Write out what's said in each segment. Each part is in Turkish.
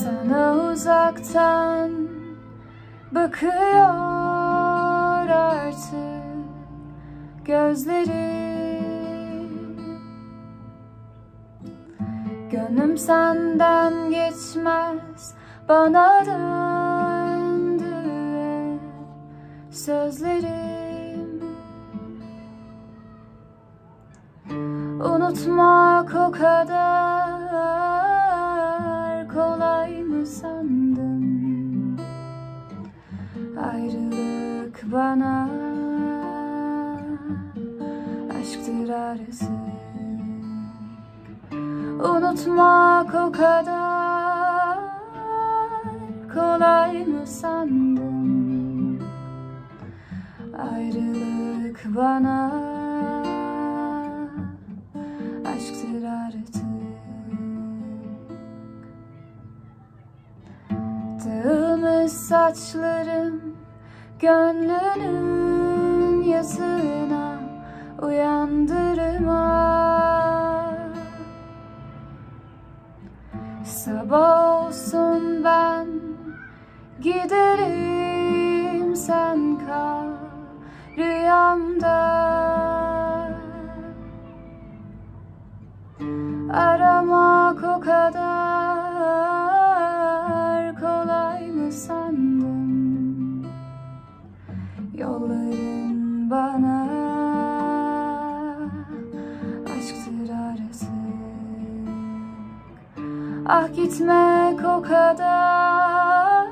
Sana uzaktan bakıyor artık gözlerim. Gönlüm senden geçmez bana döndü sözlerim. Unutmak o kadar Bana aşktır arası. Unutmak o kadar kolay mı sandın? Ayrılık bana aşktır artık Dağılmış saçlarım gönlünün yasına uyandırma. Sabah olsun ben giderim sen kal rüyamda Yolların bana. Aşktır arası Ah gitmek o kadar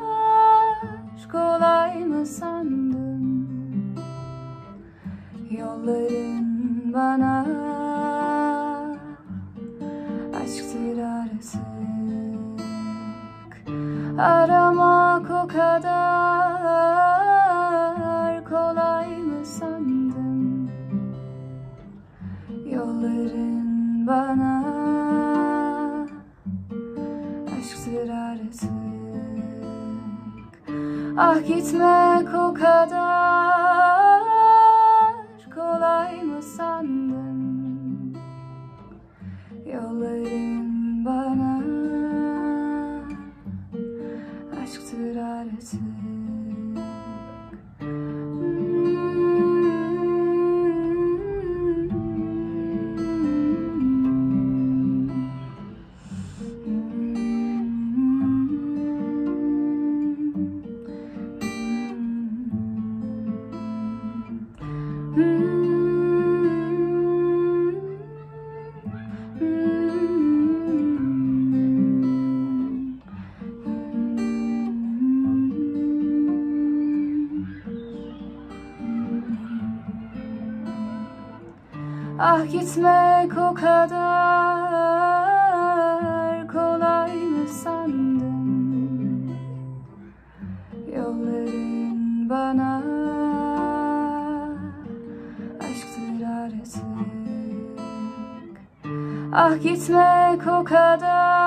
kolay mı sandın? Yolların bana. Aşktır artık Aramak o kadar Ah gitmek o kadar Ah gitmek o kadar Ah gitmek o kadar